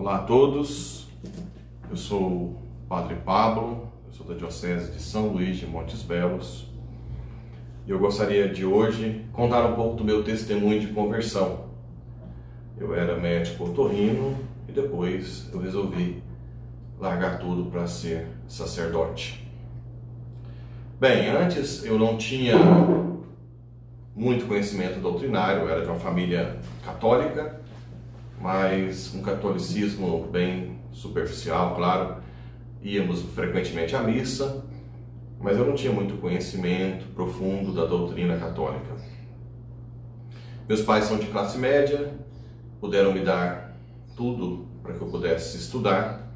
Olá a todos, eu sou o Padre Pablo, eu sou da Diocese de São Luís de Montes Belos e eu gostaria de hoje contar um pouco do meu testemunho de conversão. Eu era médico otorrino e depois eu resolvi largar tudo para ser sacerdote. Bem, antes eu não tinha muito conhecimento doutrinário, eu era de uma família católica, mas um catolicismo bem superficial, claro. Íamos frequentemente à missa, mas eu não tinha muito conhecimento profundo da doutrina católica. Meus pais são de classe média, puderam me dar tudo para que eu pudesse estudar.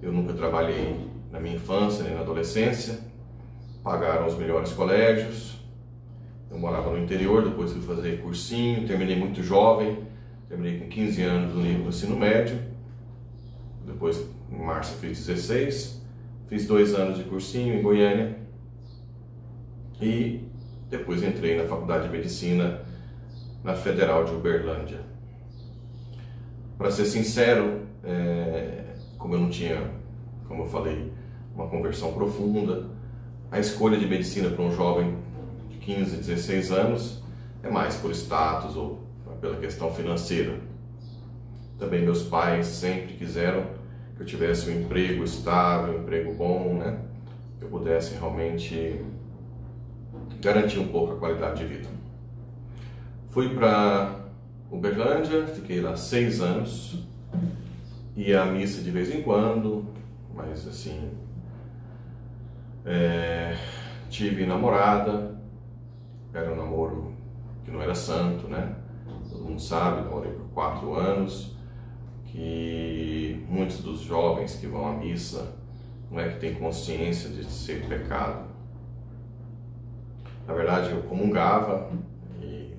Eu nunca trabalhei na minha infância nem na adolescência. Pagaram os melhores colégios. Eu morava no interior, depois fui fazer cursinho, terminei muito jovem, Terminei com 15 anos no nível do ensino médio. Depois, em março, fiz 16. Fiz dois anos de cursinho em Goiânia. E depois entrei na Faculdade de Medicina na Federal de Uberlândia. Para ser sincero, é, como eu não tinha, como eu falei, uma conversão profunda, a escolha de medicina para um jovem de 15, 16 anos é mais por status ou pela questão financeira. Também meus pais sempre quiseram que eu tivesse um emprego estável, um emprego bom, né? Que eu pudesse realmente garantir um pouco a qualidade de vida. Fui para Uberlândia, fiquei lá seis anos, ia à missa de vez em quando, mas assim. É, tive namorada, era um namoro que não era santo, né? Mundo sabe, namorei por quatro anos, que muitos dos jovens que vão à missa não é que têm consciência de ser pecado. Na verdade, eu comungava e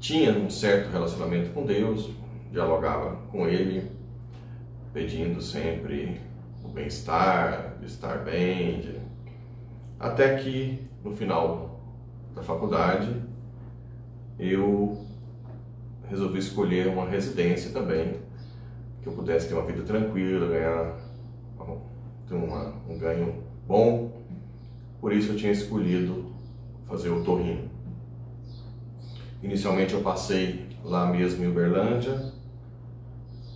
tinha um certo relacionamento com Deus, dialogava com Ele, pedindo sempre o bem-estar, estar bem, de... até que no final da faculdade eu resolvi escolher uma residência também, que eu pudesse ter uma vida tranquila, ganhar ter uma, um ganho bom. Por isso eu tinha escolhido fazer o torrinho. Inicialmente eu passei lá mesmo em Uberlândia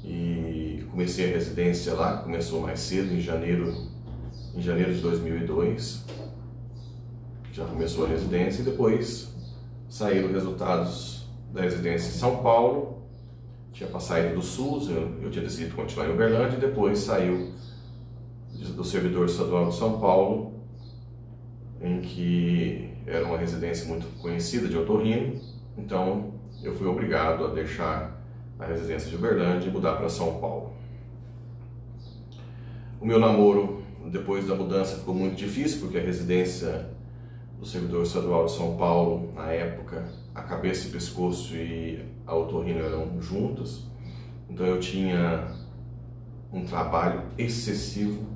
e comecei a residência lá, começou mais cedo, em janeiro, em janeiro de 2002. Já começou a residência e depois saíram resultados da residência em São Paulo, tinha passado do SUS, eu, eu tinha decidido continuar em Uberlândia e depois saiu do servidor estadual de São Paulo, em que era uma residência muito conhecida de otorrino, então eu fui obrigado a deixar a residência de Uberlândia e mudar para São Paulo. O meu namoro, depois da mudança, ficou muito difícil, porque a residência do servidor estadual de São Paulo, na época, a cabeça e o pescoço e a otorrino eram juntas. Então eu tinha um trabalho excessivo,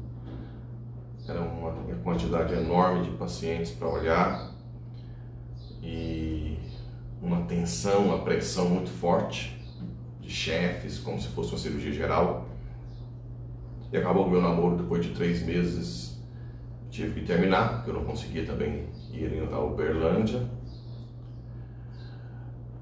era uma quantidade enorme de pacientes para olhar e uma tensão, uma pressão muito forte de chefes, como se fosse uma cirurgia geral. E acabou o meu namoro depois de três meses. Tive que terminar, porque eu não conseguia também ir a Uberlândia.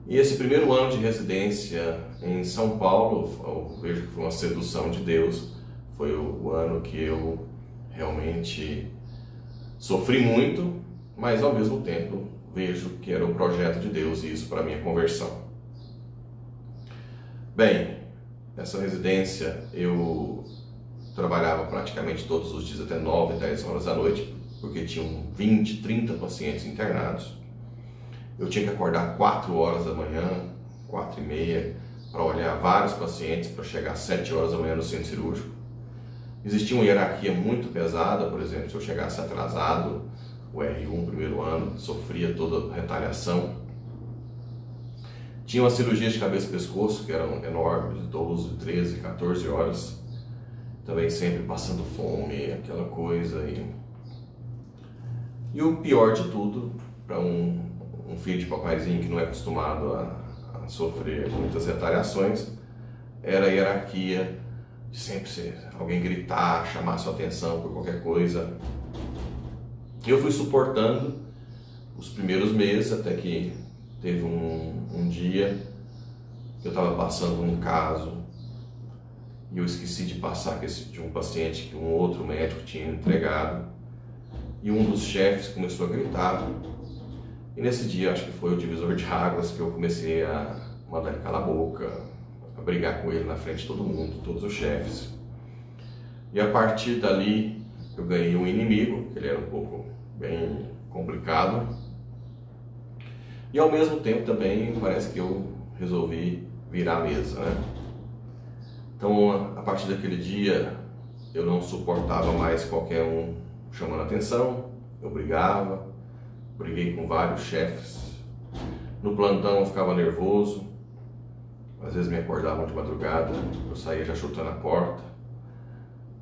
E esse primeiro ano de residência em São Paulo, vejo que foi uma sedução de Deus. Foi o, ano que eu realmente sofri muito, mas ao mesmo tempo vejo que era o projeto de Deus e isso para minha conversão. Bem, nessa residência eu trabalhava praticamente todos os dias até 9, 10 horas da noite, porque tinham 20, 30 pacientes internados. Eu tinha que acordar 4 horas da manhã, 4 e meia, para olhar vários pacientes, para chegar às 7 horas da manhã no centro cirúrgico. Existia uma hierarquia muito pesada, por exemplo, se eu chegasse atrasado, o R1, primeiro ano, sofria toda retaliação. Tinha uma cirurgia de cabeça e pescoço, que eram enormes, 12, 13, 14 horas. Também sempre passando fome, aquela coisa. E e o pior de tudo, para um, um, filho de papaizinho que não é acostumado a, a sofrer muitas retaliações, era a hierarquia de sempre ser alguém gritar, chamar sua atenção por qualquer coisa. Eu fui suportando os primeiros meses até que teve um, um dia que eu estava passando um caso e eu esqueci de passar de um paciente que um outro médico tinha entregado e um dos chefes começou a gritar e nesse dia acho que foi o divisor de águas que eu comecei a mandar ele calar a boca, a brigar com ele na frente de todo mundo, todos os chefes. E a partir dali eu ganhei um inimigo, que ele era um pouco bem complicado. E ao mesmo tempo também parece que eu resolvi virar a mesa, né? Então, a partir daquele dia, eu não suportava mais qualquer um chamando atenção, eu brigava, briguei com vários chefes. No plantão eu ficava nervoso, às vezes me acordavam de madrugada, eu saía já chutando a porta.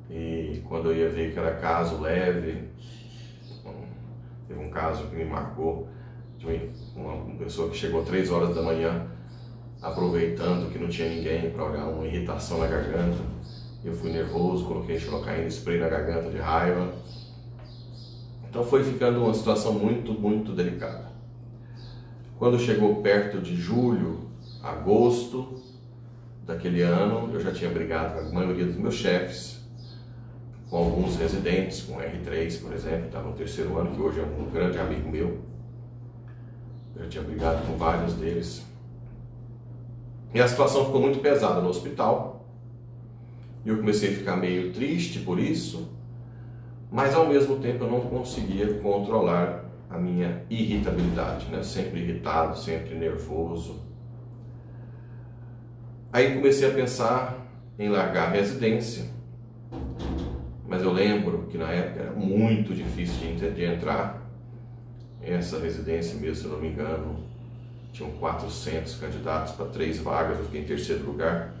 E quando eu ia ver que era caso leve, teve um caso que me marcou de uma pessoa que chegou três horas da manhã aproveitando que não tinha ninguém para olhar uma irritação na garganta. Eu fui nervoso, coloquei xilocaína spray na garganta de raiva. Então foi ficando uma situação muito, muito delicada. Quando chegou perto de julho, agosto daquele ano, eu já tinha brigado com a maioria dos meus chefes, com alguns residentes, com R3, por exemplo, estava no terceiro ano, que hoje é um grande amigo meu. Eu já tinha brigado com vários deles. E a situação ficou muito pesada no hospital. E eu comecei a ficar meio triste por isso, mas ao mesmo tempo eu não conseguia controlar a minha irritabilidade, né? Sempre irritado, sempre nervoso. Aí comecei a pensar em largar a residência, mas eu lembro que na época era muito difícil de, entrar. Essa residência mesmo, se eu não me engano, tinham 400 candidatos para três vagas, eu fiquei em terceiro lugar.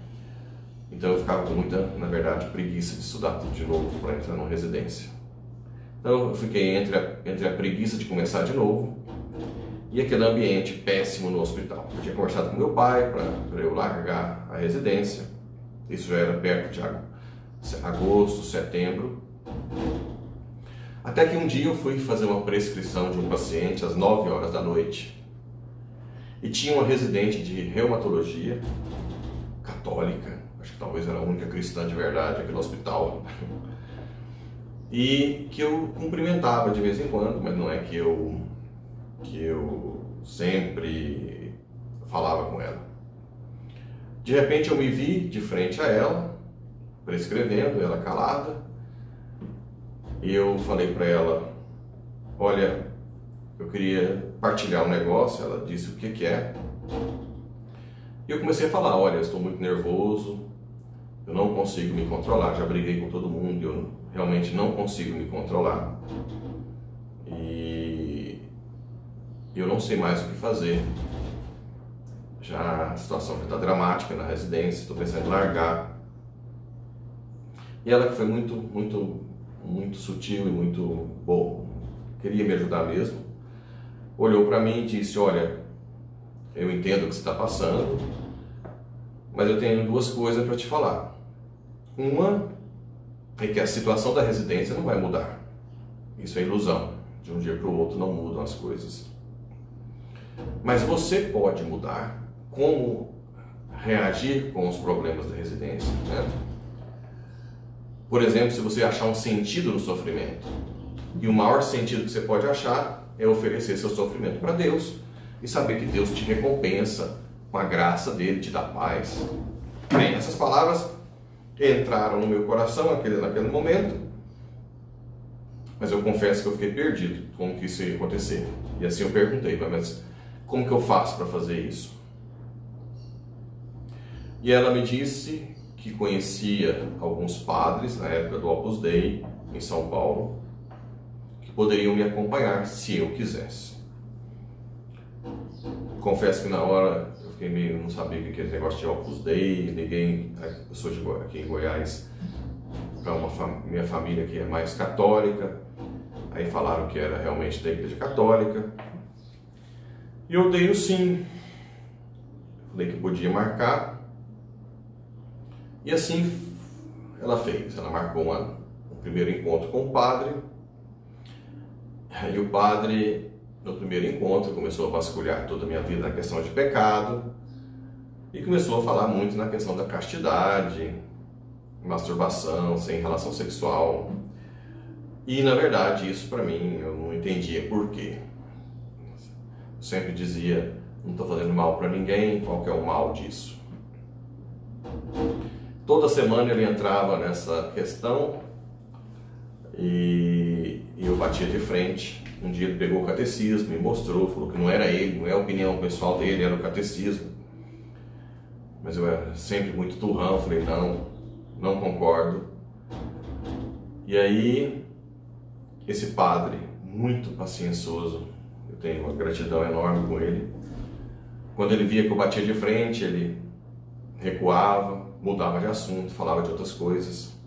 Então eu ficava com muita, na verdade, preguiça de estudar tudo de novo para entrar numa residência. Então eu fiquei entre a, entre a preguiça de começar de novo e aquele ambiente péssimo no hospital. Eu tinha conversado com meu pai para eu largar a residência, isso já era perto de agosto, setembro. Até que um dia eu fui fazer uma prescrição de um paciente às 9 horas da noite e tinha uma residente de reumatologia católica, acho que talvez era a única cristã de verdade aqui no hospital, e que eu cumprimentava de vez em quando, mas não é que eu que eu sempre falava com ela. De repente eu me vi de frente a ela, prescrevendo, ela calada, e eu falei para ela: Olha, eu queria partilhar um negócio, ela disse o que, que é. E eu comecei a falar, olha, eu estou muito nervoso, eu não consigo me controlar, já briguei com todo mundo, eu realmente não consigo me controlar. E eu não sei mais o que fazer. Já a situação já está dramática na residência, estou pensando em largar. E ela que foi muito, muito, muito sutil e muito bom, queria me ajudar mesmo olhou para mim e disse: Olha, eu entendo o que você está passando, mas eu tenho duas coisas para te falar. Uma é que a situação da residência não vai mudar. Isso é ilusão. De um dia para o outro não mudam as coisas. Mas você pode mudar como reagir com os problemas da residência. Né? Por exemplo, se você achar um sentido no sofrimento, e o maior sentido que você pode achar é oferecer seu sofrimento para Deus e saber que Deus te recompensa com a graça dele, te dá paz. Bem, essas palavras entraram no meu coração naquele, naquele momento, mas eu confesso que eu fiquei perdido como que isso ia acontecer. E assim eu perguntei, mas como que eu faço para fazer isso? E ela me disse que conhecia alguns padres na época do Opus Dei em São Paulo poderiam me acompanhar se eu quisesse. Confesso que na hora fiquei meio, não sabia o que era esse negócio de Opus Dei, liguei, eu sou de, aqui em Goiás, para uma minha família que é mais católica, aí falaram que era realmente da igreja católica, e eu dei o sim, falei que podia marcar, E assim ela fez. Ela marcou uma, um primeiro encontro com o padre. E o padre, no primeiro encontro, começou a vasculhar toda a minha vida na questão de pecado e começou a falar muito na questão da castidade, masturbação, sem relação sexual. E na verdade, isso para mim eu não entendia por quê. Eu sempre dizia, não estou fazendo mal para ninguém, qual que é o mal disso? Toda semana ele entrava nessa questão e, e eu batia de frente. Um dia ele pegou o catecismo, me mostrou, falou que não era ele, não é a opinião pessoal dele, era o catecismo. Mas eu era sempre muito turrão, falei, não, não concordo. E aí, esse padre, muito paciencioso, eu tenho uma gratidão enorme com ele. Quando ele via que eu batia de frente, ele recuava, mudava de assunto, falava de outras coisas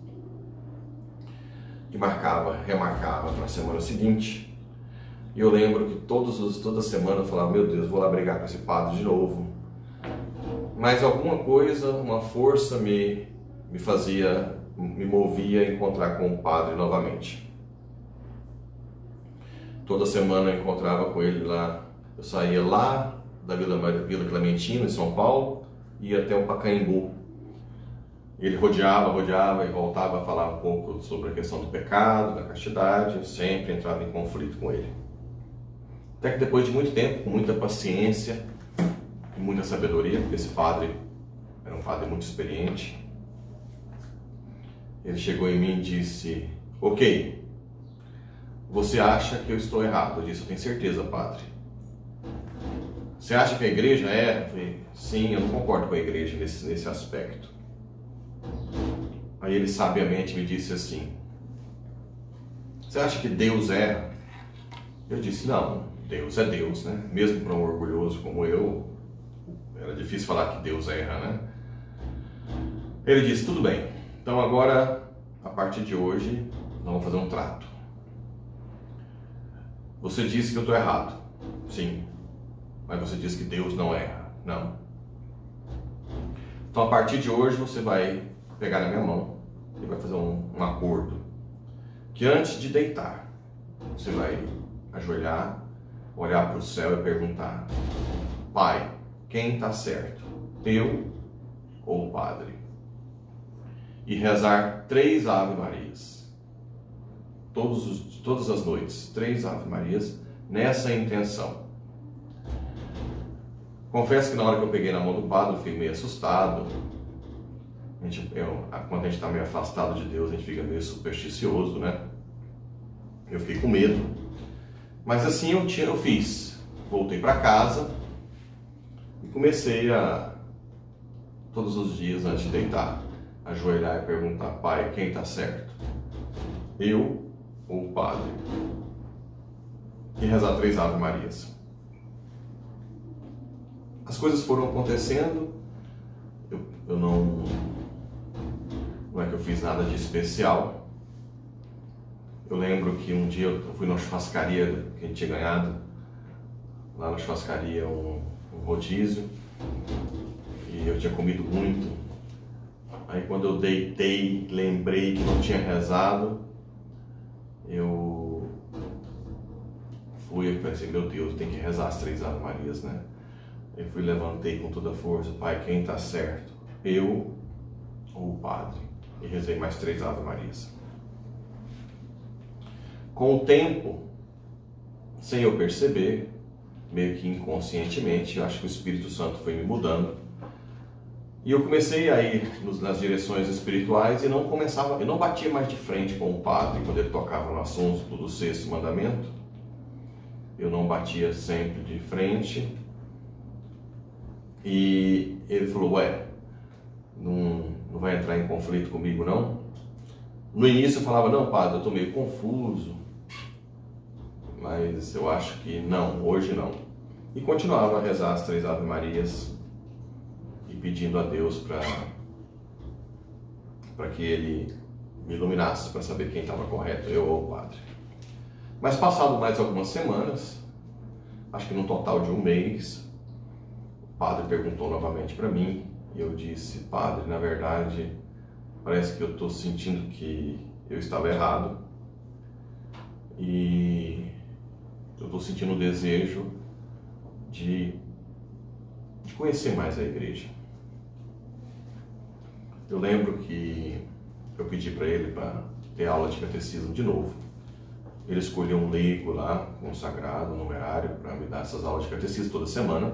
e marcava, remarcava para a semana seguinte. E eu lembro que todos os, toda semana eu falava: Meu Deus, vou lá brigar com esse padre de novo. Mas alguma coisa, uma força me, me fazia, me movia a encontrar com o padre novamente. Toda semana eu encontrava com ele lá. Eu saía lá da Vila, Vila Clementina, em São Paulo, ia até o Pacaembu, ele rodeava, rodeava e voltava a falar um pouco sobre a questão do pecado, da castidade, sempre entrava em conflito com ele. Até que depois de muito tempo, com muita paciência e muita sabedoria, porque esse padre era um padre muito experiente, ele chegou em mim e disse: Ok, você acha que eu estou errado? Eu disse: Eu tenho certeza, padre. Você acha que a igreja é? Eu falei, Sim, eu não concordo com a igreja nesse, nesse aspecto. Aí ele sabiamente me disse assim: Você acha que Deus erra? Eu disse: Não, Deus é Deus, né? Mesmo para um orgulhoso como eu, era difícil falar que Deus erra, né? Ele disse: Tudo bem, então agora, a partir de hoje, nós vamos fazer um trato. Você disse que eu estou errado. Sim. Mas você disse que Deus não erra. Não. Então a partir de hoje você vai pegar na minha mão ele vai fazer um, um acordo que antes de deitar, você vai ajoelhar, olhar para o céu e perguntar: Pai, quem está certo? Eu ou o Padre? E rezar três Ave Marias. Todos os, todas as noites, três Ave Marias, nessa intenção. Confesso que na hora que eu peguei na mão do padre, eu fiquei meio assustado, a gente, eu, quando a gente está meio afastado de Deus, a gente fica meio supersticioso, né? Eu fiquei com medo. Mas assim eu, tinha, eu fiz. Voltei para casa e comecei a, todos os dias antes de deitar, ajoelhar e perguntar: Pai, quem está certo? Eu ou o Padre? E rezar três Ave Marias. As coisas foram acontecendo, eu, eu não não é que eu fiz nada de especial. Eu lembro que um dia eu fui na churrascaria que a gente tinha ganhado, lá na churrascaria um, um rodízio, e eu tinha comido muito. Aí quando eu deitei, lembrei que não tinha rezado, eu fui e pensei, meu Deus, tem que rezar as três Ave Marias, né? Eu fui, levantei com toda a força, Pai, quem está certo? Eu ou o Padre? e rezei mais três Ave Marias. Com o tempo, sem eu perceber, meio que inconscientemente, eu acho que o Espírito Santo foi me mudando. E eu comecei a ir nas direções espirituais e não começava, eu não batia mais de frente com o padre quando ele tocava no assunto do sexto mandamento. Eu não batia sempre de frente. E ele falou: Ué, não, não vai entrar em conflito comigo, não? No início eu falava, não, padre, eu estou meio confuso, mas eu acho que não, hoje não. E continuava a rezar as três Ave Marias e pedindo a Deus para que ele me iluminasse para saber quem estava correto, eu ou o padre. Mas passado mais algumas semanas, acho que no total de um mês, o padre perguntou novamente para mim e eu disse, padre, na verdade, parece que eu estou sentindo que eu estava errado e eu estou sentindo o desejo de, de conhecer mais a igreja. Eu lembro que eu pedi para ele para ter aula de catecismo de novo. Ele escolheu um leigo lá, consagrado, um numerário, para me dar essas aulas de catecismo toda semana.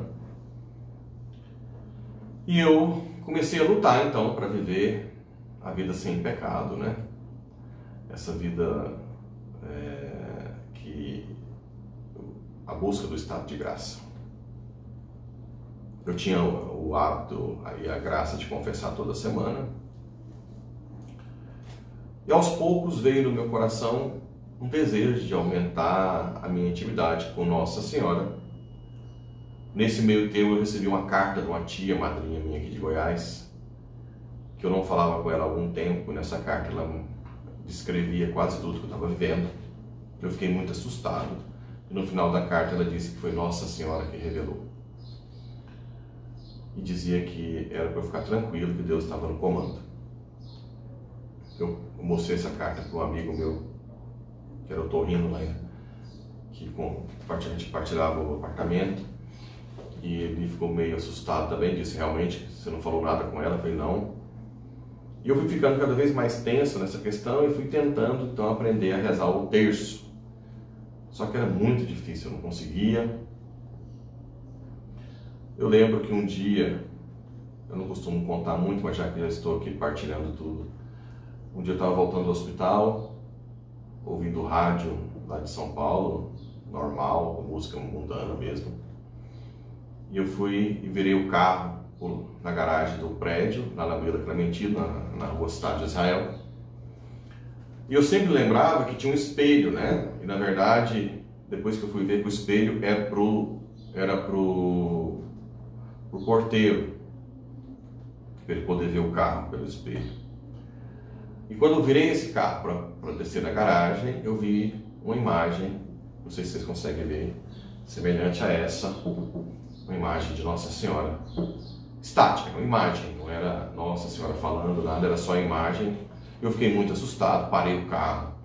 E eu comecei a lutar então para viver a vida sem pecado, né? Essa vida é, que a busca do estado de graça. Eu tinha o, hábito e a graça de confessar toda semana. E aos poucos veio no meu coração um desejo de aumentar a minha intimidade com Nossa Senhora. Nesse meio tempo eu recebi uma carta de uma tia, madrinha minha aqui de Goiás, que eu não falava com ela há algum tempo. Nessa carta ela descrevia quase tudo que eu estava vivendo. Eu fiquei muito assustado. E no final da carta ela disse que foi Nossa Senhora que revelou. E dizia que era para eu ficar tranquilo, que Deus estava no comando. Eu mostrei essa carta para um amigo meu que era o Torrino lá, que a gente partilhava o apartamento. E ele ficou meio assustado também, disse, realmente, você não falou nada com ela? Eu falei, não. E eu fui ficando cada vez mais tenso nessa questão e fui tentando, então, aprender a rezar o terço. Só que era muito difícil, eu não conseguia. Eu lembro que um dia, eu não costumo contar muito, mas já que já estou aqui partilhando tudo, um dia eu estava voltando do hospital, ouvindo rádio lá de São Paulo, normal, com música mundana mesmo. E eu fui e virei o carro na garagem do prédio, na Alameda Clementino, na, na rua Estado de Israel. E eu sempre lembrava que tinha um espelho, né? E na verdade, depois que eu fui ver que o espelho era pro, era pro porteiro, para ele poder ver o carro pelo espelho. E quando eu virei esse carro para descer da garagem, eu vi uma imagem, não sei se vocês conseguem ver, semelhante a essa, uma imagem de Nossa Senhora. Estática, uma imagem, não era Nossa Senhora falando nada, era só a imagem. Eu fiquei muito assustado, parei o carro,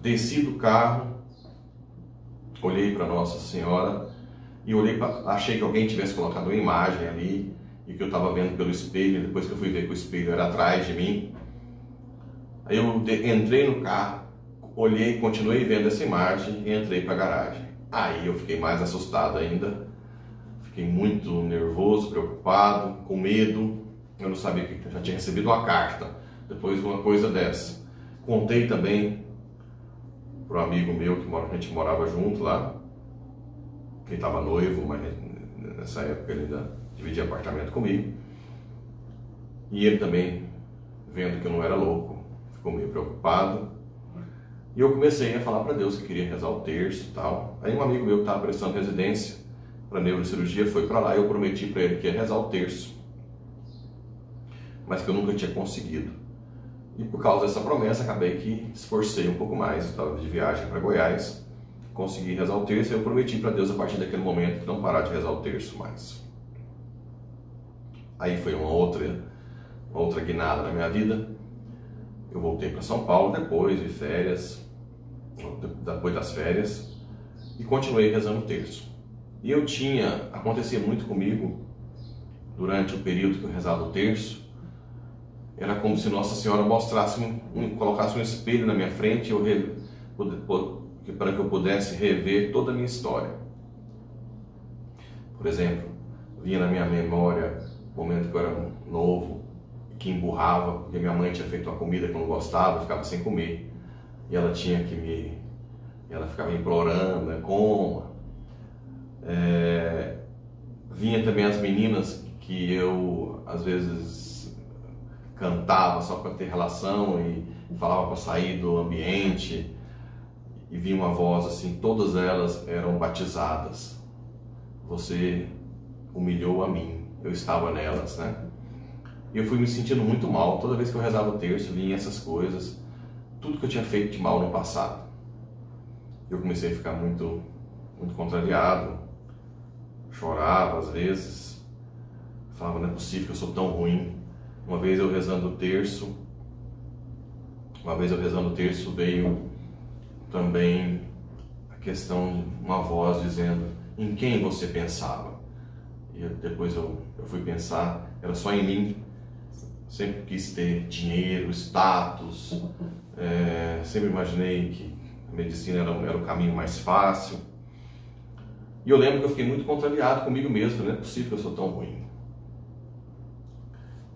desci do carro, olhei para Nossa Senhora e olhei pra, achei que alguém tivesse colocado uma imagem ali e que eu estava vendo pelo espelho. Depois que eu fui ver que o espelho era atrás de mim, Aí eu entrei no carro, olhei, continuei vendo essa imagem e entrei para a garagem. Aí eu fiquei mais assustado ainda, fiquei muito nervoso, preocupado, com medo. Eu não sabia que já tinha recebido uma carta depois de uma coisa dessa. Contei também para um amigo meu que a gente morava junto lá, que estava noivo, mas nessa época ele ainda dividia apartamento comigo. E ele também, vendo que eu não era louco, ficou meio preocupado. E eu comecei a falar para Deus que queria rezar o terço e tal. Aí um amigo meu que estava prestando residência para neurocirurgia foi para lá e eu prometi para ele que ia rezar o terço. Mas que eu nunca tinha conseguido. E por causa dessa promessa, acabei que esforcei um pouco mais. Eu estava de viagem para Goiás, consegui rezar o terço eu prometi para Deus a partir daquele momento não parar de rezar o terço mais. Aí foi uma outra, uma outra guinada na minha vida. Eu voltei para São Paulo depois de férias, depois das férias, e continuei rezando o terço. E eu tinha, acontecia muito comigo, durante o período que eu rezava o terço, era como se Nossa Senhora mostrasse, um, colocasse um espelho na minha frente eu, para que eu pudesse rever toda a minha história. Por exemplo, vinha na minha memória o momento que eu era novo, que emburrava, porque minha mãe tinha feito uma comida que eu não gostava, eu ficava sem comer. E ela tinha que me. Ela ficava implorando, né, coma. É, vinha também as meninas que eu, às vezes, cantava só para ter relação e falava para sair do ambiente. E vinha uma voz assim: todas elas eram batizadas. Você humilhou a mim, eu estava nelas, né? E eu fui me sentindo muito mal. Toda vez que eu rezava o terço, vinha essas coisas. Tudo que eu tinha feito de mal no passado. Eu comecei a ficar muito, muito contrariado. Chorava às vezes. Falava, não é possível que eu sou tão ruim. Uma vez eu rezando o terço, Uma vez eu rezando o terço veio também a questão, uma voz dizendo em quem você pensava. E depois eu, eu fui pensar, era só em mim. Sempre quis ter dinheiro, status, é, sempre imaginei que a medicina era, era o caminho mais fácil. E eu lembro que eu fiquei muito contrariado comigo mesmo, não é possível que eu sou tão ruim.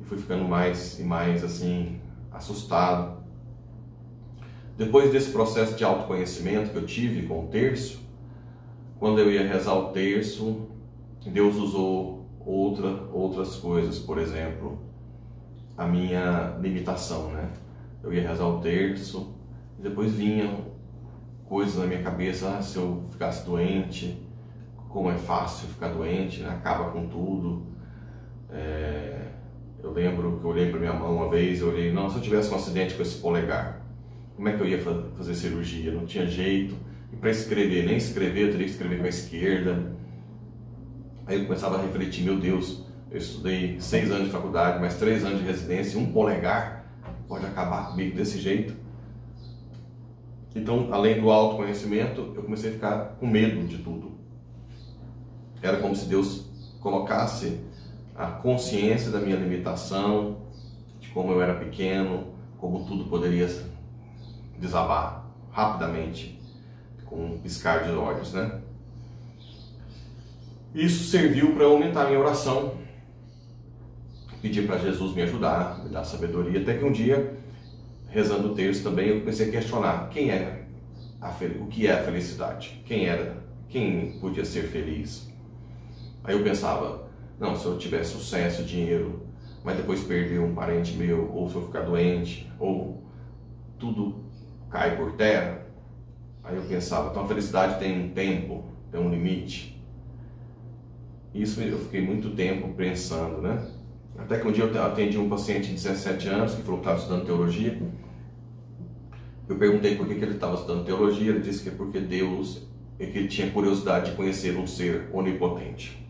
E fui ficando mais e mais assim, assustado. Depois desse processo de autoconhecimento que eu tive com o terço, quando eu ia rezar o terço, Deus usou outra, outras coisas, por exemplo, a minha limitação, né? Eu ia rezar o terço, e depois vinham coisas na minha cabeça, ah, se eu ficasse doente, como é fácil ficar doente, né? acaba com tudo. É... Eu lembro que eu olhei para minha mão uma vez, eu olhei, não, se eu tivesse um acidente com esse polegar, como é que eu ia fazer cirurgia? Não tinha jeito. E para escrever, nem escrever, eu teria que escrever com a esquerda. Aí eu começava a refletir, meu Deus, eu estudei seis anos de faculdade, mais três anos de residência, um polegar pode acabar comigo desse jeito. Então, além do autoconhecimento, eu comecei a ficar com medo de tudo. Era como se Deus colocasse a consciência da minha limitação, de como eu era pequeno, como tudo poderia desabar rapidamente, com um piscar de olhos, né? Isso serviu para aumentar minha oração, pedir para Jesus me ajudar, me dar sabedoria, até que um dia, rezando o texto também, eu comecei a questionar quem é a, o que é a felicidade, quem era, quem podia ser feliz. Aí eu pensava, não, se eu tiver sucesso, dinheiro, mas depois perder um parente meu, ou se eu ficar doente, ou tudo cai por terra. Aí eu pensava, então a felicidade tem um tempo, tem um limite. Isso eu fiquei muito tempo pensando, né? Até que um dia eu atendi um paciente de 17 anos que falou que estava estudando teologia. Eu perguntei por que, que ele estava estudando teologia. Ele disse que é porque Deus, é que ele tinha curiosidade de conhecer um ser onipotente.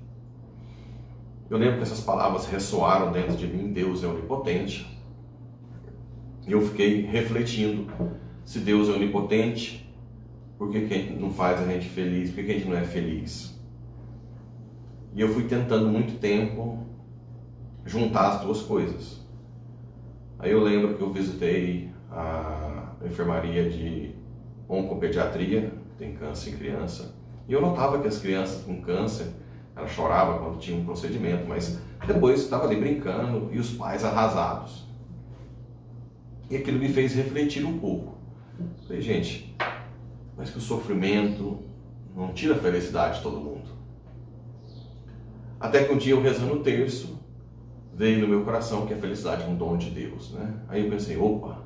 Eu lembro que essas palavras ressoaram dentro de mim: Deus é onipotente. E eu fiquei refletindo se Deus é onipotente, por que, que não faz a gente feliz? Por que, que a gente não é feliz? E eu fui tentando muito tempo juntar as duas coisas. Aí eu lembro que eu visitei a enfermaria de oncopediatria, tem câncer em criança, e eu notava que as crianças com câncer, ela chorava quando tinha um procedimento, mas depois estava ali brincando e os pais arrasados. E aquilo me fez refletir um pouco. Falei, gente, mas que o sofrimento não tira a felicidade de todo mundo. Até que um dia eu rezando o terço, veio no meu coração que a felicidade é um dom de Deus, né? Aí eu pensei, opa,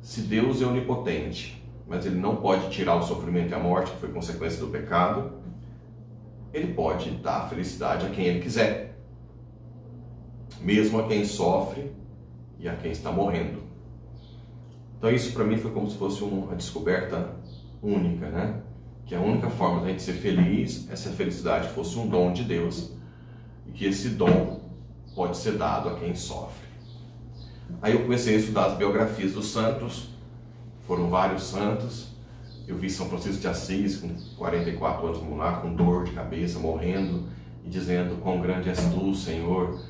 se Deus é onipotente, mas ele não pode tirar o sofrimento e a morte que foi consequência do pecado, ele pode dar a felicidade a quem ele quiser, mesmo a quem sofre e a quem está morrendo. Então isso para mim foi como se fosse uma descoberta única, né? Que a única forma da gente ser feliz é se a felicidade fosse um dom de Deus e que esse dom pode ser dado a quem sofre. Aí eu comecei a estudar as biografias dos santos, foram vários santos. Eu vi São Francisco de Assis com 44 anos lá, com dor de cabeça, morrendo e dizendo quão grande és tu, Senhor,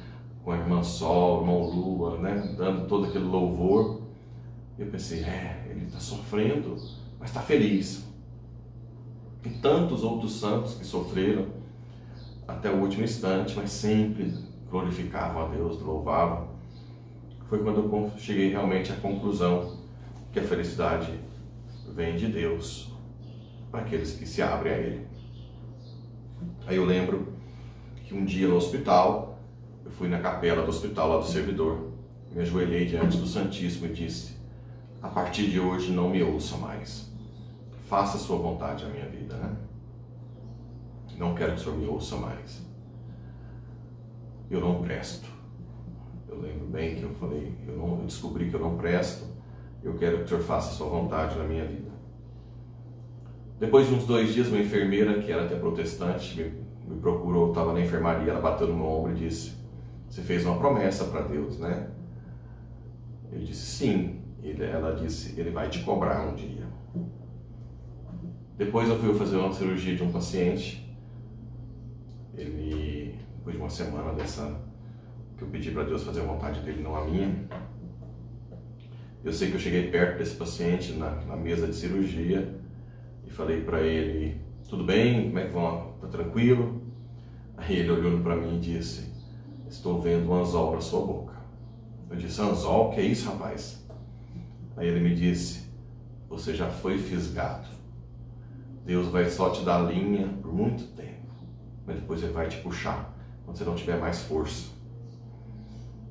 com a irmã Sol, irmão Lua, né? dando todo aquele louvor. Eu pensei, é, ele está sofrendo, mas está feliz. E tantos outros santos que sofreram até o último instante, mas sempre glorificavam a Deus, louvavam. Foi quando eu cheguei realmente à conclusão que a felicidade vem de Deus para aqueles que se abrem a Ele. Aí eu lembro que um dia no hospital, eu fui na capela do hospital lá do servidor, me ajoelhei diante do Santíssimo e disse: a partir de hoje não me ouça mais. Faça sua vontade na minha vida, né? Não quero que o Senhor me ouça mais. Eu não presto. Eu lembro bem que eu falei, eu, não, eu descobri que eu não presto. Eu quero que o Senhor faça sua vontade na minha vida. Depois de uns dois dias, uma enfermeira, que era até protestante, me, me procurou, estava na enfermaria, ela bateu no meu ombro e disse: Você fez uma promessa para Deus, né? Eu disse: Sim, Ele, ela disse: Ele vai te cobrar um dia. Depois eu fui fazer uma cirurgia de um paciente. Ele, depois de uma semana dessa, que eu pedi para Deus fazer a vontade dele, não a minha. Eu sei que eu cheguei perto desse paciente na, na mesa de cirurgia e falei para ele: Tudo bem? Como é que vão? Tá tranquilo? Aí ele olhou para mim e disse: Estou vendo um anzol para sua boca. Eu disse: Anzol? Que é isso, rapaz? Aí ele me disse: Você já foi fisgado. Deus vai só te dar linha por muito tempo, mas depois ele vai te puxar quando você não tiver mais força.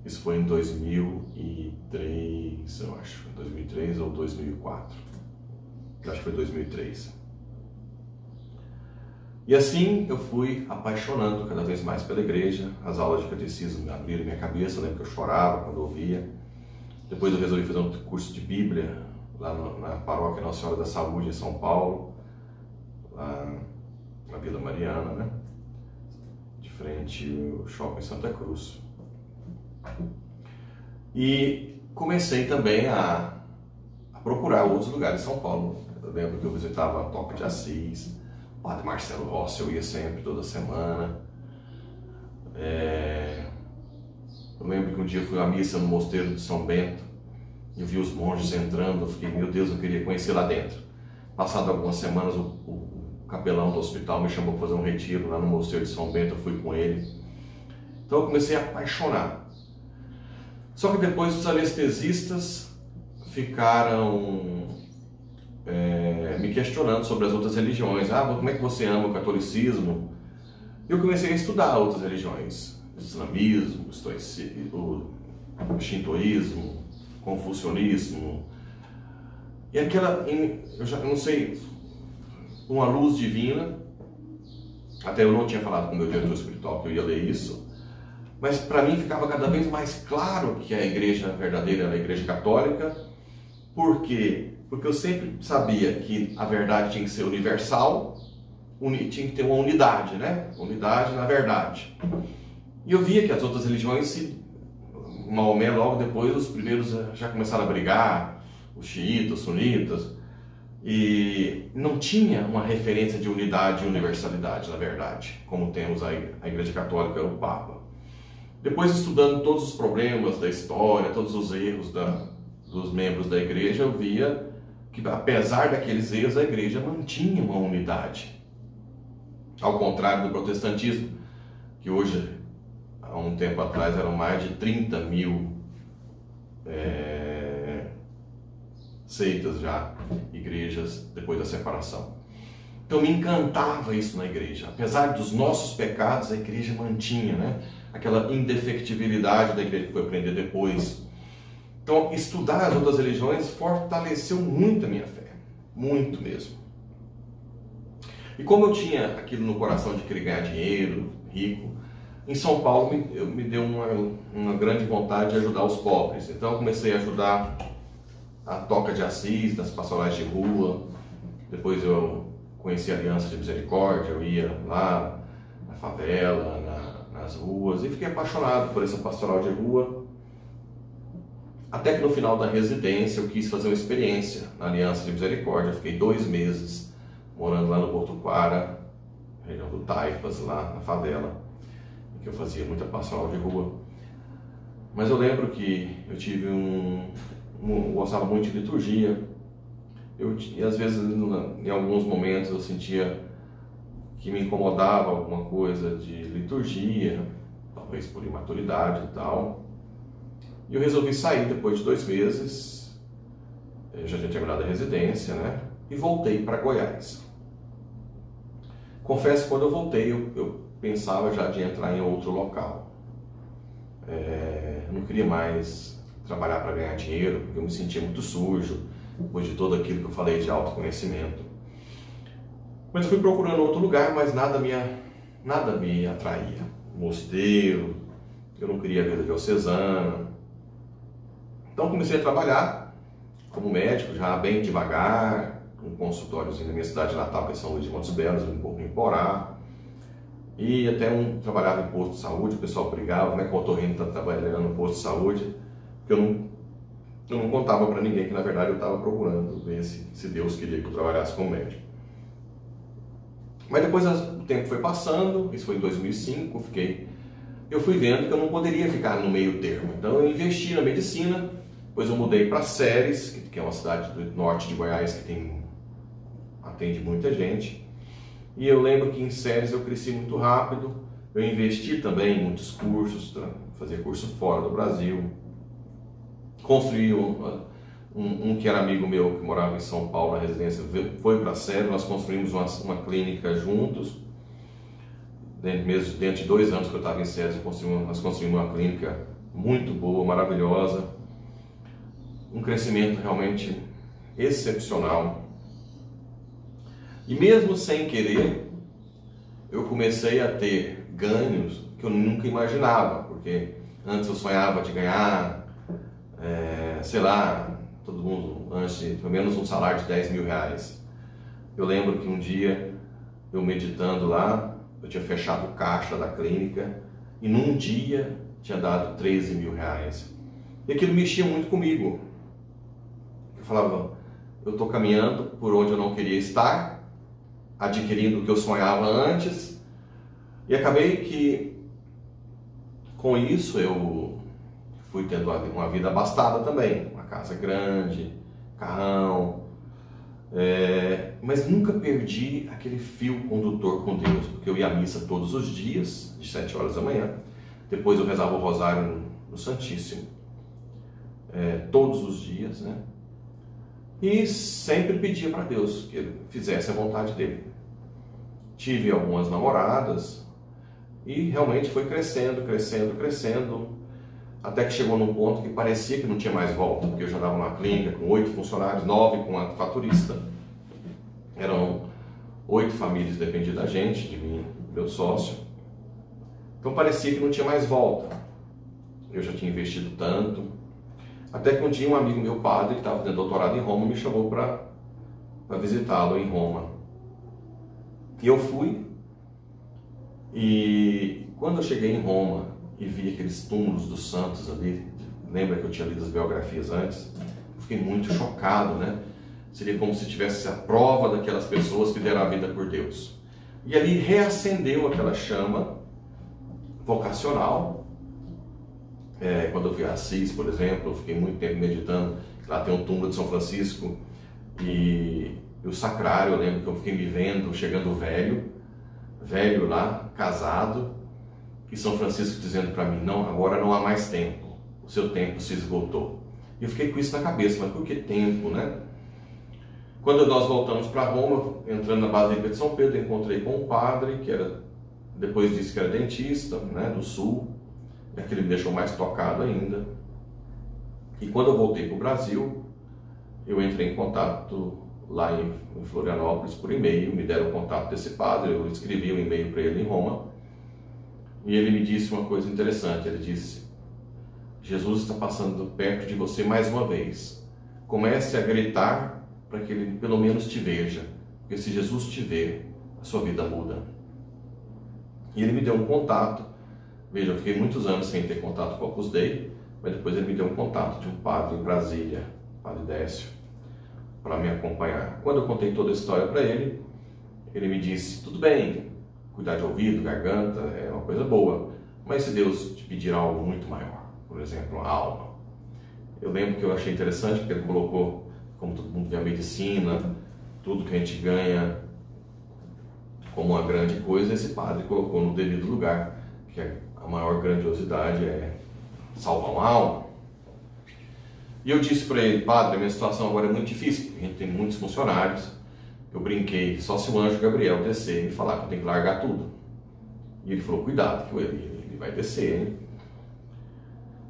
Isso foi em 2003, eu acho. 2003 ou 2004. Eu acho que foi 2003. E assim eu fui apaixonando cada vez mais pela igreja. As aulas de catecismo abriram minha cabeça. Eu lembro que eu chorava quando ouvia. Depois eu resolvi fazer um curso de Bíblia lá na paróquia Nossa Senhora da Saúde em São Paulo, lá na Vila Mariana, né? De frente ao shopping Santa Cruz. E comecei também a, a procurar outros lugares em São Paulo. Eu lembro que eu visitava a Toca de Assis, o Padre Marcelo Rossi, eu ia sempre, toda semana. É... Que um dia fui à missa no mosteiro de São Bento e vi os monges entrando, eu fiquei, meu Deus, eu queria conhecer lá dentro. Passado algumas semanas, o, o capelão do hospital me chamou para fazer um retiro lá no mosteiro de São Bento, eu fui com ele. Então eu comecei a apaixonar só que depois os anestesistas ficaram é, me questionando sobre as outras religiões. Ah, como é que você ama o catolicismo? Eu comecei a estudar outras religiões. Islamismo, o shintoísmo, confucionismo. E aquela, eu já não sei, uma luz divina. Até eu não tinha falado com o meu diretor espiritual que eu ia ler isso mas para mim ficava cada vez mais claro que a igreja verdadeira era a igreja católica. Por quê? Porque eu sempre sabia que a verdade tinha que ser universal, tinha que ter uma unidade, né? Unidade na verdade. E eu via que as outras religiões, se, Maomé logo depois, os primeiros já começaram a brigar, os xiitas, os sunitas, e não tinha uma referência de unidade e universalidade, na verdade, como temos a Igreja Católica, o Papa. Depois, estudando todos os problemas da história, todos os erros da, dos membros da igreja, eu via que, apesar daqueles erros, a igreja mantinha uma unidade. Ao contrário do protestantismo, que hoje, há um tempo atrás, eram mais de 30 mil é, seitas já, igrejas, depois da separação. Então me encantava isso na igreja. Apesar dos nossos pecados, a igreja mantinha, né? aquela indefectibilidade da igreja que foi aprender depois. Então, estudar as outras religiões fortaleceu muito a minha fé, muito mesmo. E como eu tinha aquilo no coração de querer ganhar dinheiro, rico, em São Paulo me, me deu uma, uma grande vontade de ajudar os pobres. Então, eu comecei a ajudar a Toca de Assis, das pastorais de rua. Depois eu conheci a Aliança de Misericórdia, eu ia lá na favela, na nas ruas e fiquei apaixonado por essa pastoral de rua. Até que no final da residência eu quis fazer uma experiência na Aliança de Misericórdia. fiquei dois meses morando lá no Porto Quara, região do Taipas, lá na favela, que eu fazia muita pastoral de rua. Mas eu lembro que eu tive um. um gostava muito de liturgia. Eu, e às vezes, em alguns momentos, eu sentia que me incomodava alguma coisa de liturgia, talvez por imaturidade e tal. E eu resolvi sair depois de dois meses, eu já tinha terminado a residência, né? E voltei para Goiás. Confesso que quando eu voltei, eu, eu, pensava já de entrar em outro local. É, eu não queria mais trabalhar para ganhar dinheiro, porque eu me sentia muito sujo, depois de tudo aquilo que eu falei de autoconhecimento. Mas eu fui procurando outro lugar, mas nada me, nada me atraía. Mosteiro, eu não queria a vida diocesana. Então comecei a trabalhar como médico, já bem devagar, um consultóriozinho na minha cidade natal, que é São Luís de Montes Belos, um pouco em Porá. E até um trabalhava em posto de saúde, o pessoal brigava, como é que o otorrino está trabalhando no posto de saúde? Porque eu não, eu não contava para ninguém que na verdade eu estava procurando ver se, se Deus queria que eu trabalhasse como médico. Mas depois o tempo foi passando, isso foi em 2005, fiquei, eu fui vendo que eu não poderia ficar no meio termo. Então eu investi na medicina, depois eu mudei para Séries, que é uma cidade do norte de Goiás que tem atende muita gente. E eu lembro que em Séries eu cresci muito rápido. Eu investi também em muitos cursos, fazia curso fora do Brasil. Construí um, um, um, que era amigo meu que morava em São Paulo na residência, foi para Séries, nós construímos uma, uma clínica juntos. Dentro, mesmo, dentro de dois anos que eu estava em Séries, nós construímos uma clínica muito boa, maravilhosa um crescimento realmente excepcional. E mesmo sem querer, eu comecei a ter ganhos que eu nunca imaginava, porque antes eu sonhava de ganhar, é, sei lá, todo mundo, antes pelo menos um salário de 10 mil reais. Eu lembro que um dia, eu meditando lá, eu tinha fechado o caixa da clínica e num dia tinha dado 13 mil reais. E aquilo mexia muito comigo, falava, eu estou caminhando por onde eu não queria estar, adquirindo o que eu sonhava antes, e acabei que com isso eu fui tendo uma vida abastada também, uma casa grande, carrão, é, mas nunca perdi aquele fio condutor com Deus, porque eu ia à missa todos os dias, de 7 horas da manhã, depois eu rezava o rosário no, Santíssimo, é, todos os dias, né? E sempre pedia para Deus que ele fizesse a vontade dele. Tive algumas namoradas e realmente foi crescendo, crescendo, crescendo, até que chegou num ponto que parecia que não tinha mais volta, porque eu já dava uma clínica com oito funcionários, nove com a faturista, eram oito famílias que dependiam da gente, de mim, meu sócio. Então parecia que não tinha mais volta. Eu já tinha investido tanto, até que um dia um amigo meu, padre, que estava fazendo doutorado em Roma, me chamou para visitá-lo em Roma. E eu fui. E quando eu cheguei em Roma e vi aqueles túmulos dos santos ali, lembra que eu tinha lido as biografias antes? Eu fiquei muito chocado, né? Seria como se tivesse a prova daquelas pessoas que deram a vida por Deus. E ali reacendeu aquela chama vocacional é, quando eu fui a Assis, por exemplo, eu fiquei muito tempo meditando. Lá tem um túmulo de São Francisco e, e o sacrário, eu lembro que eu fiquei me vendo chegando velho, velho lá, casado, e São Francisco dizendo para mim: não, agora não há mais tempo, o seu tempo se esgotou. E eu fiquei com isso na cabeça, mas por que tempo, né? Quando nós voltamos para Roma, entrando na Basílica de São Pedro, encontrei com um padre que era, depois disse que era dentista, né, do Sul, é que ele me deixou mais tocado ainda. E quando eu voltei para o Brasil, eu entrei em contato lá em, Florianópolis por e-mail, me deram o contato desse padre, eu escrevi um e-mail para ele em Roma, e ele me disse uma coisa interessante, ele disse, Jesus está passando perto de você mais uma vez, comece a gritar para que ele pelo menos te veja, porque se Jesus te ver, a sua vida muda. E ele me deu um contato Veja, eu fiquei muitos anos sem ter contato com o Opus Dei, mas depois ele me deu um contato de um padre em Brasília, padre Décio, para me acompanhar. Quando eu contei toda a história para ele, ele me disse: tudo bem, cuidar de ouvido, garganta é uma coisa boa, mas se Deus te pedir algo muito maior, por exemplo, a alma. Eu lembro que eu achei interessante porque ele colocou, como todo mundo vê a medicina, tudo que a gente ganha como uma grande coisa, esse padre colocou no devido lugar, que é a maior grandiosidade é salvar uma alma. E eu disse para ele, padre, minha situação agora é muito difícil, a gente tem muitos funcionários. Eu brinquei, só se o anjo Gabriel descer e me falar que eu tenho que largar tudo. E ele falou, cuidado, que ele, ele vai descer, hein?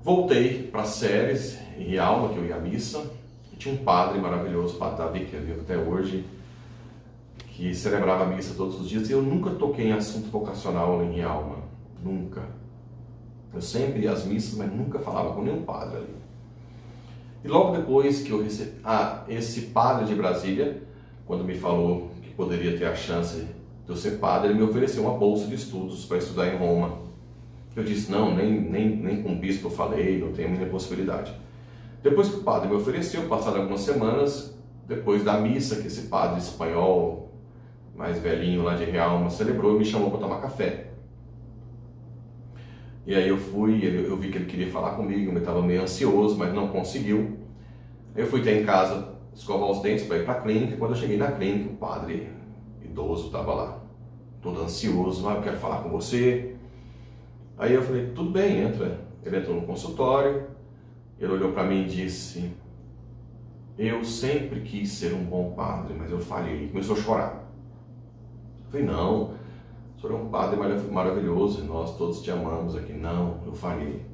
Voltei para séries em alma, que eu ia à missa, e tinha um padre maravilhoso, padre Davi, que é vivo até hoje, que celebrava a missa todos os dias, e eu nunca toquei em assunto vocacional em alma, nunca. Eu sempre ia às missas, mas nunca falava com nenhum padre ali. E logo depois que eu recebi. Ah, esse padre de Brasília, quando me falou que poderia ter a chance de eu ser padre, ele me ofereceu uma bolsa de estudos para estudar em Roma. Eu disse: não, nem, nem, nem com o bispo eu falei, não tenho a possibilidade. Depois que o padre me ofereceu, passaram algumas semanas, depois da missa que esse padre espanhol, mais velhinho lá de Realma, celebrou e me chamou para tomar café. E aí eu fui, eu vi que ele queria falar comigo, eu estava meio ansioso, mas não conseguiu. Eu fui até em casa escovar os dentes para ir para a clínica. Quando eu cheguei na clínica, o padre idoso estava lá, todo ansioso, ah, eu quero falar com você. Aí eu falei, tudo bem, entra. Ele entrou no consultório, ele olhou para mim e disse, eu sempre quis ser um bom padre, mas eu falhei. Começou a chorar. Eu falei, não, o senhor é um padre maravilhoso e nós todos te amamos aqui. Não, eu falhei.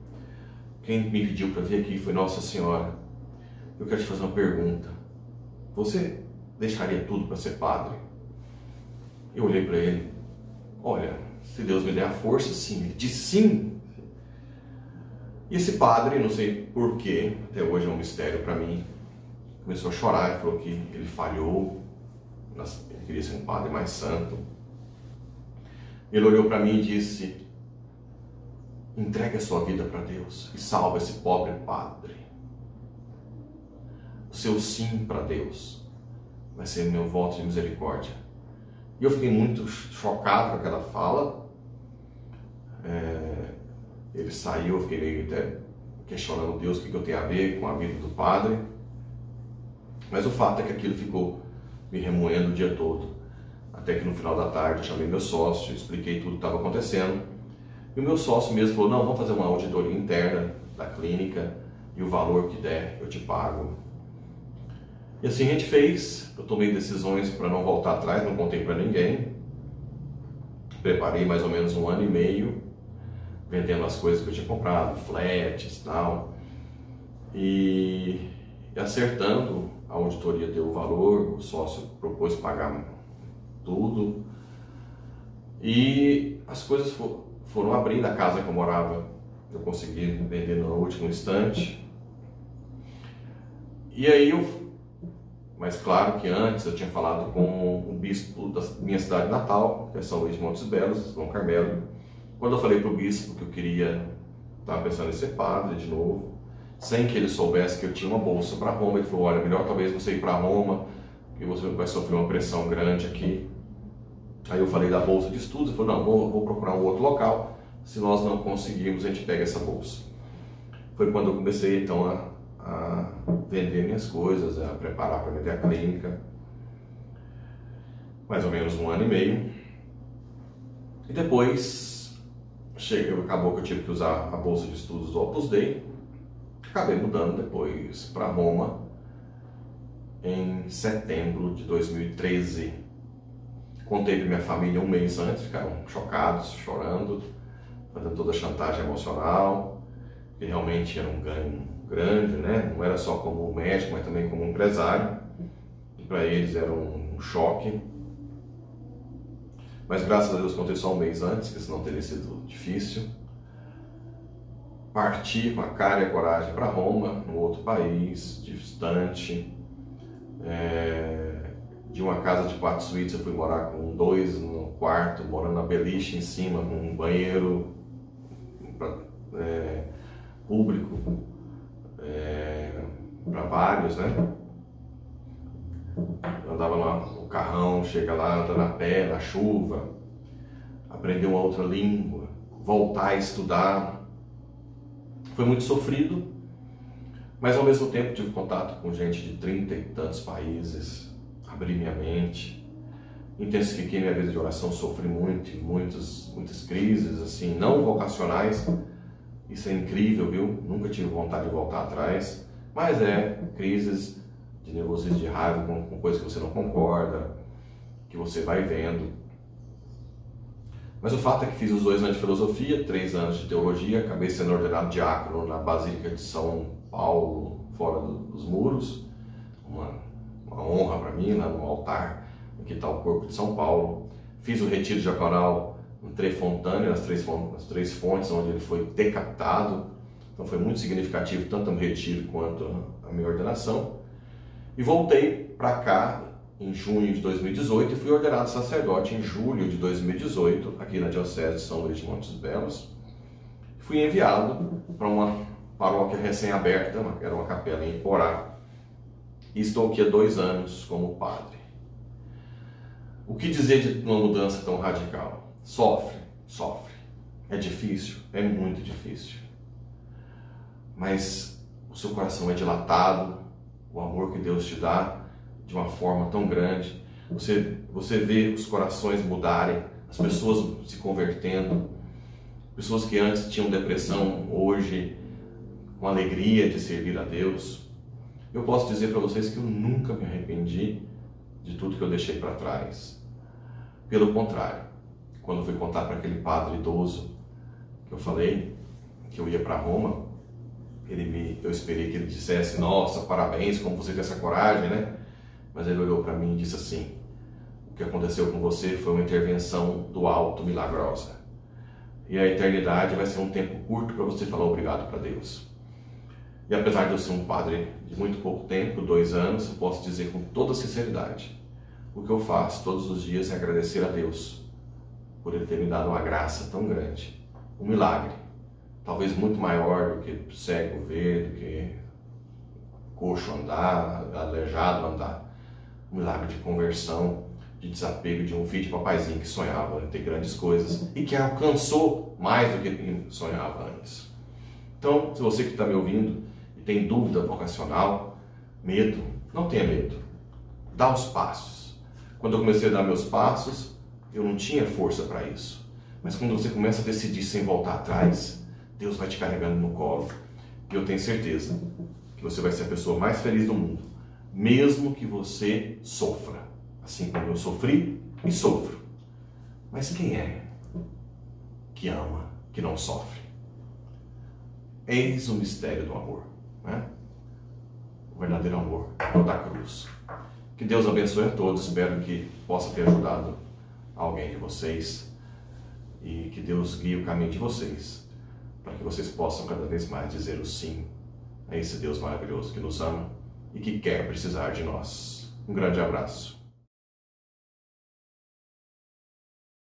Quem me pediu para vir aqui foi Nossa Senhora. Eu quero te fazer uma pergunta. Você deixaria tudo para ser padre? Eu olhei para ele. Olha, se Deus me der a força, sim. Ele disse sim. E esse padre, não sei porquê, até hoje é um mistério para mim, começou a chorar e falou que ele falhou, ele queria ser um padre mais santo. Ele olhou para mim e disse: entregue a sua vida para Deus e salva esse pobre padre. O seu sim para Deus vai ser meu voto de misericórdia. E eu fiquei muito chocado com aquela fala. É, ele saiu, eu fiquei meio até questionando Deus o que, que eu tenho a ver com a vida do padre. Mas o fato é que aquilo ficou me remoendo o dia todo. Até que no final da tarde chamei meu sócio, expliquei tudo que estava acontecendo. E o meu sócio mesmo falou: não, vamos fazer uma auditoria interna da clínica e o valor que der eu te pago. E assim a gente fez. Eu tomei decisões para não voltar atrás, não contei para ninguém. Preparei mais ou menos um ano e meio vendendo as coisas que eu tinha comprado, flats e tal. E acertando, a auditoria deu o valor, o sócio propôs pagar tudo. E as coisas for, foram abrindo a casa que eu morava. Eu consegui vender no último instante. E aí eu. Mas claro que antes eu tinha falado com o bispo da minha cidade natal, que é São Luís de Montes Belos, João Carmelo. Quando eu falei para o bispo que eu queria, estava pensando em ser padre de novo, sem que ele soubesse que eu tinha uma bolsa para Roma, ele falou: Olha, melhor talvez você ir para Roma, que você vai sofrer uma pressão grande aqui. Aí eu falei da bolsa de estudos, ele falou, não, vou, vou procurar um outro local, se nós não conseguirmos, a gente pega essa bolsa. Foi quando eu comecei então a, a vender minhas coisas, a preparar para vender a clínica, mais ou menos um ano e meio. E depois, acabou que eu tive que usar a bolsa de estudos do Opus Dei, acabei mudando depois para Roma, em setembro de 2013 Contei para minha família um mês antes, ficaram chocados, chorando, fazendo toda a chantagem emocional, que realmente era um ganho grande, né? Não era só como médico, mas também como empresário. E para eles era um choque. Mas graças a Deus contei só um mês antes, que senão teria sido difícil. Parti com a cara e a coragem para Roma, num outro país, distante. É de uma casa de quatro suítes, eu fui morar com dois no quarto, morando na beliche em cima, com um banheiro é, público é, para vários, né? Andava lá no carrão, chega lá, andando a pé, na chuva, aprender uma outra língua, voltar a estudar. Foi muito sofrido, mas ao mesmo tempo tive contato com gente de trinta e tantos países, abri minha mente, intensifiquei minha vida de oração, sofri muito, muitas, muitas crises, assim, não vocacionais, isso é incrível, viu? Nunca tive vontade de voltar atrás, mas é crises de nervosismo, de raiva com, com coisas que você não concorda, que você vai vendo. Mas o fato é que fiz os dois anos de filosofia, três anos de teologia, acabei sendo ordenado diácono na Basílica de São Paulo, fora do, dos muros, uma uma honra para mim, no altar, que está o corpo de São Paulo. Fiz o retiro diaconal em Trefontane, nas três, nas três fontes onde ele foi decapitado. Então foi muito significativo, tanto o retiro quanto a minha ordenação. E voltei para cá em junho de 2018 e fui ordenado sacerdote em julho de 2018, aqui na Diocese de São Luís de Montes Belos. Fui enviado para uma paróquia recém-aberta, era uma capela em Porá. E estou aqui há dois anos como padre. O que dizer de uma mudança tão radical? Sofre, sofre. É difícil, é muito difícil. Mas o seu coração é dilatado, o amor que Deus te dá de uma forma tão grande. Você, você vê os corações mudarem, as pessoas se convertendo, pessoas que antes tinham depressão, hoje com alegria de servir a Deus. Eu posso dizer para vocês que eu nunca me arrependi de tudo que eu deixei para trás. Pelo contrário, quando fui contar para aquele padre idoso que eu falei que eu ia para Roma, ele me, eu esperei que ele dissesse: Nossa, parabéns, como você tem essa coragem, né? Mas ele olhou para mim e disse assim: O que aconteceu com você foi uma intervenção do alto milagrosa. E a eternidade vai ser um tempo curto para você falar obrigado para Deus. E apesar de eu ser um padre de muito pouco tempo, dois anos, eu posso dizer com toda sinceridade: o que eu faço todos os dias é agradecer a Deus por Ele ter me dado uma graça tão grande, um milagre, talvez muito maior do que cego ver, do que coxo andar, aleijado andar, um milagre de conversão, de desapego de um filho de papaizinho que sonhava ter grandes coisas e que alcançou mais do que sonhava antes. Então, se você que está me ouvindo tem dúvida vocacional, medo, não tenha medo. Dá os passos. Quando eu comecei a dar meus passos, eu não tinha força para isso. Mas quando você começa a decidir sem voltar atrás, Deus vai te carregando no colo. E eu tenho certeza que você vai ser a pessoa mais feliz do mundo, mesmo que você sofra, assim como eu sofri e sofro. Mas quem é que ama, que não sofre? Eis o mistério do amor, né? o verdadeiro amor, o da cruz. Que Deus abençoe a todos, espero que possa ter ajudado alguém de vocês e que Deus guie o caminho de vocês, para que vocês possam cada vez mais dizer o sim a esse Deus maravilhoso que nos ama e que quer precisar de nós. Um grande abraço.